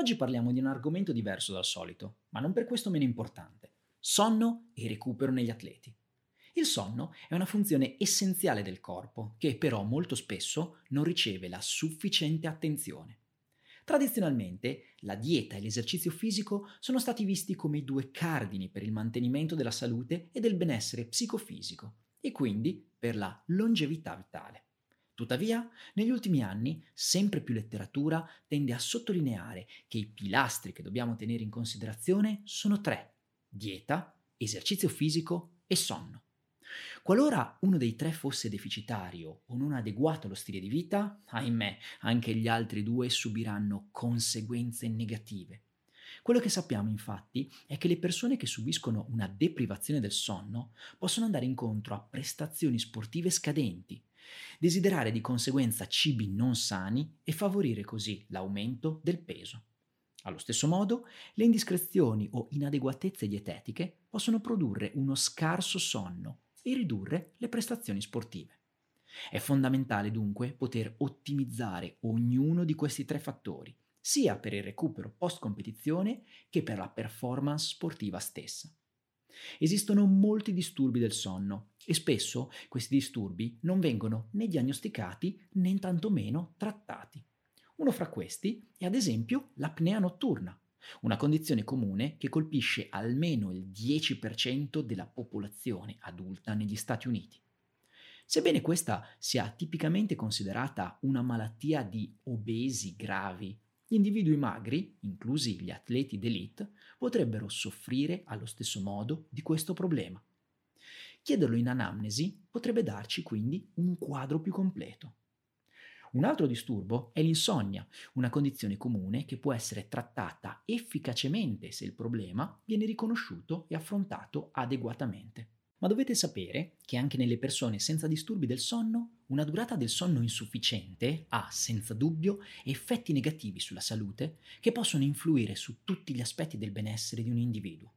Oggi parliamo di un argomento diverso dal solito, ma non per questo meno importante. Sonno e recupero negli atleti. Il sonno è una funzione essenziale del corpo che però molto spesso non riceve la sufficiente attenzione. Tradizionalmente la dieta e l'esercizio fisico sono stati visti come i due cardini per il mantenimento della salute e del benessere psicofisico e quindi per la longevità vitale. Tuttavia, negli ultimi anni, sempre più letteratura tende a sottolineare che i pilastri che dobbiamo tenere in considerazione sono tre: dieta, esercizio fisico e sonno. Qualora uno dei tre fosse deficitario o non adeguato allo stile di vita, ahimè, anche gli altri due subiranno conseguenze negative. Quello che sappiamo infatti è che le persone che subiscono una deprivazione del sonno possono andare incontro a prestazioni sportive scadenti, desiderare di conseguenza cibi non sani e favorire così l'aumento del peso. Allo stesso modo, le indiscrezioni o inadeguatezze dietetiche possono produrre uno scarso sonno e ridurre le prestazioni sportive. È fondamentale dunque poter ottimizzare ognuno di questi tre fattori, sia per il recupero post competizione che per la performance sportiva stessa. Esistono molti disturbi del sonno e spesso questi disturbi non vengono né diagnosticati né tantomeno trattati. Uno fra questi è ad esempio l'apnea notturna, una condizione comune che colpisce almeno il 10% della popolazione adulta negli Stati Uniti. Sebbene questa sia tipicamente considerata una malattia di obesi gravi, gli individui magri, inclusi gli atleti d'elite, potrebbero soffrire allo stesso modo di questo problema. Chiederlo in anamnesi potrebbe darci quindi un quadro più completo. Un altro disturbo è l'insonnia, una condizione comune che può essere trattata efficacemente se il problema viene riconosciuto e affrontato adeguatamente. Ma dovete sapere che anche nelle persone senza disturbi del sonno, una durata del sonno insufficiente ha senza dubbio effetti negativi sulla salute che possono influire su tutti gli aspetti del benessere di un individuo.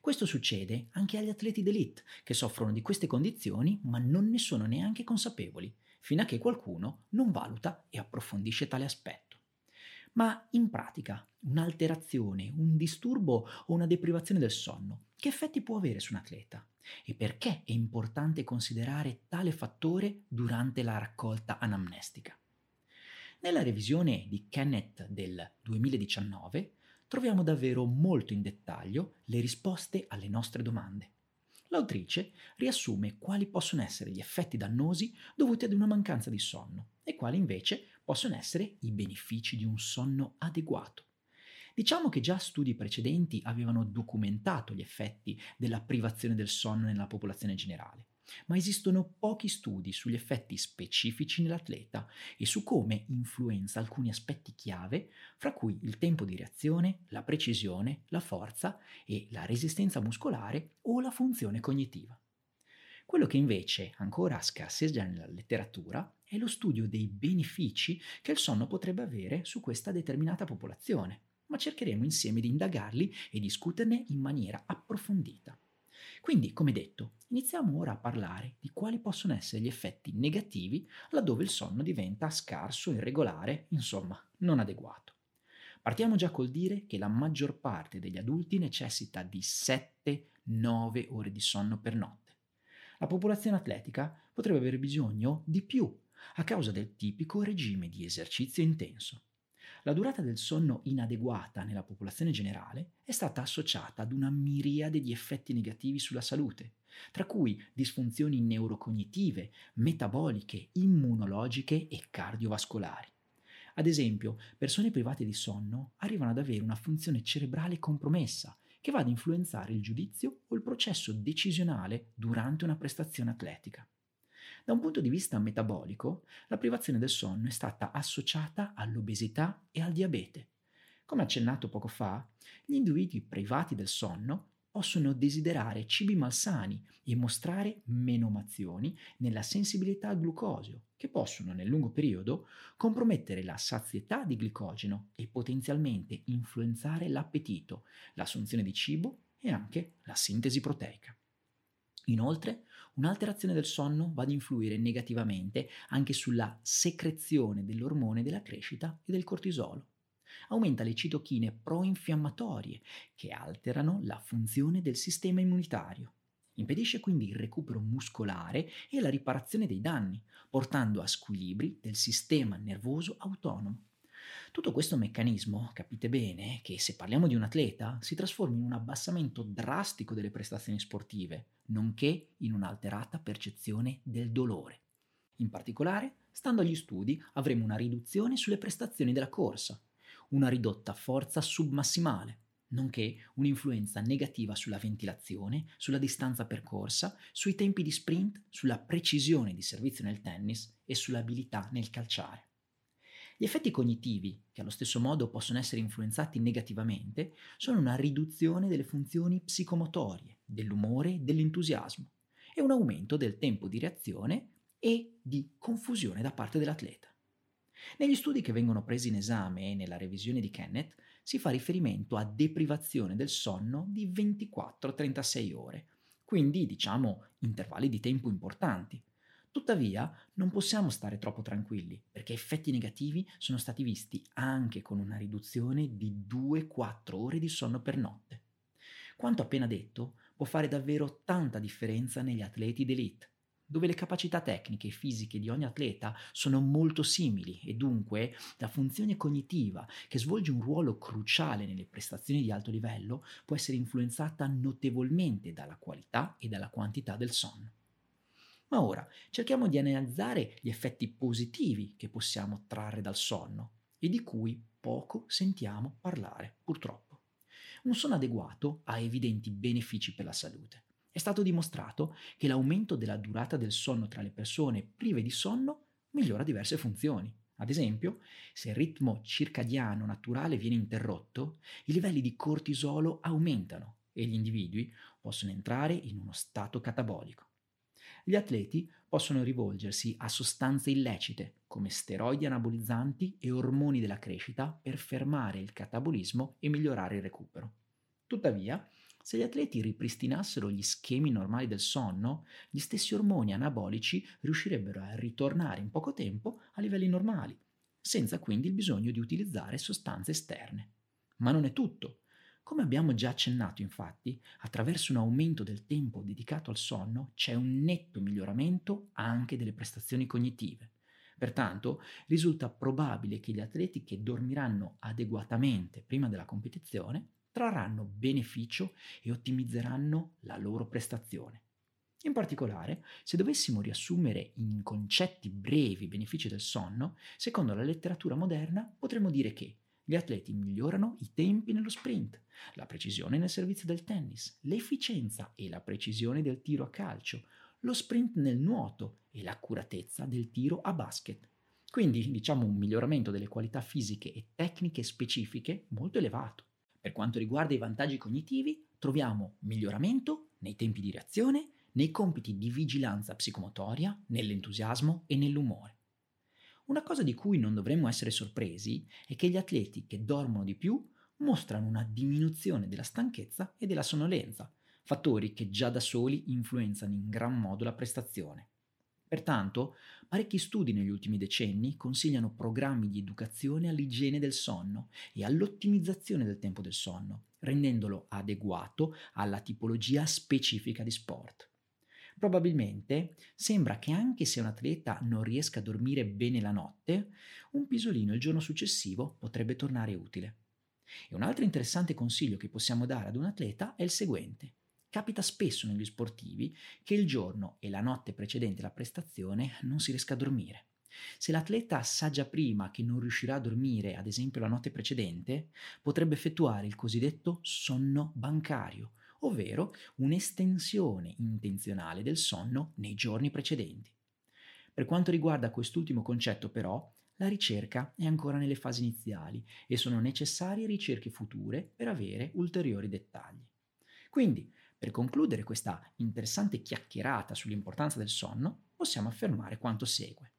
Questo succede anche agli atleti d'elite che soffrono di queste condizioni ma non ne sono neanche consapevoli fino a che qualcuno non valuta e approfondisce tale aspetto. Ma in pratica, un'alterazione, un disturbo o una deprivazione del sonno, che effetti può avere su un atleta? E perché è importante considerare tale fattore durante la raccolta anamnestica? Nella revisione di Kenneth del 2019 troviamo davvero molto in dettaglio le risposte alle nostre domande. L'autrice riassume quali possono essere gli effetti dannosi dovuti ad una mancanza di sonno e quali invece possono essere i benefici di un sonno adeguato. Diciamo che già studi precedenti avevano documentato gli effetti della privazione del sonno nella popolazione generale ma esistono pochi studi sugli effetti specifici nell'atleta e su come influenza alcuni aspetti chiave, fra cui il tempo di reazione, la precisione, la forza e la resistenza muscolare o la funzione cognitiva. Quello che invece ancora scarseggia nella letteratura è lo studio dei benefici che il sonno potrebbe avere su questa determinata popolazione, ma cercheremo insieme di indagarli e discuterne in maniera approfondita. Quindi, come detto, iniziamo ora a parlare di quali possono essere gli effetti negativi laddove il sonno diventa scarso, irregolare, insomma, non adeguato. Partiamo già col dire che la maggior parte degli adulti necessita di 7-9 ore di sonno per notte. La popolazione atletica potrebbe avere bisogno di più a causa del tipico regime di esercizio intenso. La durata del sonno inadeguata nella popolazione generale è stata associata ad una miriade di effetti negativi sulla salute, tra cui disfunzioni neurocognitive, metaboliche, immunologiche e cardiovascolari. Ad esempio, persone private di sonno arrivano ad avere una funzione cerebrale compromessa, che va ad influenzare il giudizio o il processo decisionale durante una prestazione atletica. Da un punto di vista metabolico, la privazione del sonno è stata associata all'obesità e al diabete. Come accennato poco fa, gli individui privati del sonno possono desiderare cibi malsani e mostrare menomazioni nella sensibilità al glucosio, che possono nel lungo periodo compromettere la sazietà di glicogeno e potenzialmente influenzare l'appetito, l'assunzione di cibo e anche la sintesi proteica. Inoltre, un'alterazione del sonno va ad influire negativamente anche sulla secrezione dell'ormone della crescita e del cortisolo. Aumenta le citochine proinfiammatorie che alterano la funzione del sistema immunitario. Impedisce quindi il recupero muscolare e la riparazione dei danni, portando a squilibri del sistema nervoso autonomo. Tutto questo meccanismo, capite bene, che se parliamo di un atleta si trasforma in un abbassamento drastico delle prestazioni sportive, nonché in un'alterata percezione del dolore. In particolare, stando agli studi, avremo una riduzione sulle prestazioni della corsa, una ridotta forza submassimale, nonché un'influenza negativa sulla ventilazione, sulla distanza percorsa, sui tempi di sprint, sulla precisione di servizio nel tennis e sull'abilità nel calciare. Gli effetti cognitivi, che allo stesso modo possono essere influenzati negativamente, sono una riduzione delle funzioni psicomotorie, dell'umore dell'entusiasmo e un aumento del tempo di reazione e di confusione da parte dell'atleta. Negli studi che vengono presi in esame e nella revisione di Kenneth si fa riferimento a deprivazione del sonno di 24-36 ore, quindi diciamo intervalli di tempo importanti. Tuttavia non possiamo stare troppo tranquilli perché effetti negativi sono stati visti anche con una riduzione di 2-4 ore di sonno per notte. Quanto appena detto può fare davvero tanta differenza negli atleti d'elite dove le capacità tecniche e fisiche di ogni atleta sono molto simili e dunque la funzione cognitiva, che svolge un ruolo cruciale nelle prestazioni di alto livello, può essere influenzata notevolmente dalla qualità e dalla quantità del sonno. Ma ora cerchiamo di analizzare gli effetti positivi che possiamo trarre dal sonno e di cui poco sentiamo parlare, purtroppo. Un sonno adeguato ha evidenti benefici per la salute. È stato dimostrato che l'aumento della durata del sonno tra le persone prive di sonno migliora diverse funzioni. Ad esempio, se il ritmo circadiano naturale viene interrotto, i livelli di cortisolo aumentano e gli individui possono entrare in uno stato catabolico. Gli atleti possono rivolgersi a sostanze illecite come steroidi anabolizzanti e ormoni della crescita per fermare il catabolismo e migliorare il recupero. Tuttavia, se gli atleti ripristinassero gli schemi normali del sonno, gli stessi ormoni anabolici riuscirebbero a ritornare in poco tempo a livelli normali, senza quindi il bisogno di utilizzare sostanze esterne. Ma non è tutto. Come abbiamo già accennato, infatti, attraverso un aumento del tempo dedicato al sonno c'è un netto miglioramento anche delle prestazioni cognitive. Pertanto risulta probabile che gli atleti che dormiranno adeguatamente prima della competizione trarranno beneficio e ottimizzeranno la loro prestazione. In particolare, se dovessimo riassumere in concetti brevi i benefici del sonno, secondo la letteratura moderna potremmo dire che gli atleti migliorano i tempi nello sprint, la precisione nel servizio del tennis, l'efficienza e la precisione del tiro a calcio, lo sprint nel nuoto e l'accuratezza del tiro a basket. Quindi diciamo un miglioramento delle qualità fisiche e tecniche specifiche molto elevato. Per quanto riguarda i vantaggi cognitivi, troviamo miglioramento nei tempi di reazione, nei compiti di vigilanza psicomotoria, nell'entusiasmo e nell'umore. Una cosa di cui non dovremmo essere sorpresi è che gli atleti che dormono di più mostrano una diminuzione della stanchezza e della sonnolenza, fattori che già da soli influenzano in gran modo la prestazione. Pertanto, parecchi studi negli ultimi decenni consigliano programmi di educazione all'igiene del sonno e all'ottimizzazione del tempo del sonno, rendendolo adeguato alla tipologia specifica di sport. Probabilmente sembra che anche se un atleta non riesca a dormire bene la notte, un pisolino il giorno successivo potrebbe tornare utile. E un altro interessante consiglio che possiamo dare ad un atleta è il seguente. Capita spesso negli sportivi che il giorno e la notte precedente alla prestazione non si riesca a dormire. Se l'atleta sa già prima che non riuscirà a dormire, ad esempio la notte precedente, potrebbe effettuare il cosiddetto sonno bancario, ovvero un'estensione intenzionale del sonno nei giorni precedenti. Per quanto riguarda quest'ultimo concetto, però, la ricerca è ancora nelle fasi iniziali e sono necessarie ricerche future per avere ulteriori dettagli. Quindi, per concludere questa interessante chiacchierata sull'importanza del sonno, possiamo affermare quanto segue.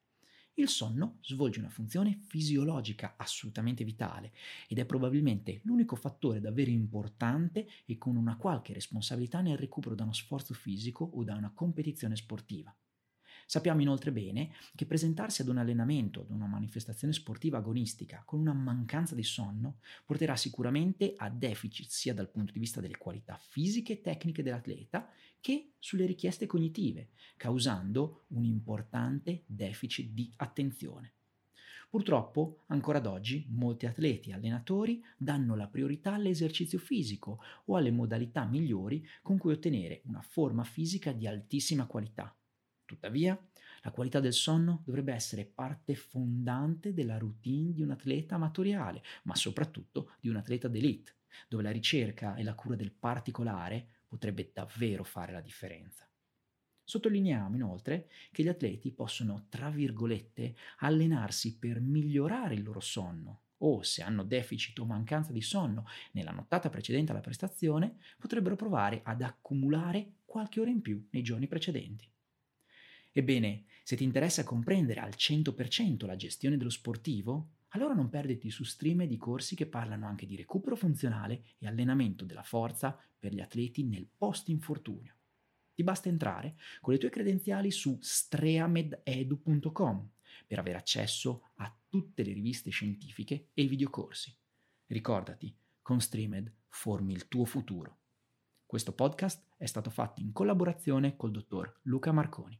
Il sonno svolge una funzione fisiologica assolutamente vitale ed è probabilmente l'unico fattore davvero importante e con una qualche responsabilità nel recupero da uno sforzo fisico o da una competizione sportiva. Sappiamo inoltre bene che presentarsi ad un allenamento, ad una manifestazione sportiva agonistica con una mancanza di sonno porterà sicuramente a deficit sia dal punto di vista delle qualità fisiche e tecniche dell'atleta che sulle richieste cognitive, causando un importante deficit di attenzione. Purtroppo, ancora ad oggi, molti atleti e allenatori danno la priorità all'esercizio fisico o alle modalità migliori con cui ottenere una forma fisica di altissima qualità. Tuttavia, la qualità del sonno dovrebbe essere parte fondante della routine di un atleta amatoriale, ma soprattutto di un atleta d'elite, dove la ricerca e la cura del particolare potrebbe davvero fare la differenza. Sottolineiamo inoltre che gli atleti possono, tra virgolette, allenarsi per migliorare il loro sonno o, se hanno deficit o mancanza di sonno nella nottata precedente alla prestazione, potrebbero provare ad accumulare qualche ora in più nei giorni precedenti. Ebbene, se ti interessa comprendere al 100% la gestione dello sportivo, allora non perderti su stream di corsi che parlano anche di recupero funzionale e allenamento della forza per gli atleti nel post-infortunio. Ti basta entrare con le tue credenziali su streamededu.com per avere accesso a tutte le riviste scientifiche e i videocorsi. Ricordati, con Streamed formi il tuo futuro. Questo podcast è stato fatto in collaborazione col dottor Luca Marconi.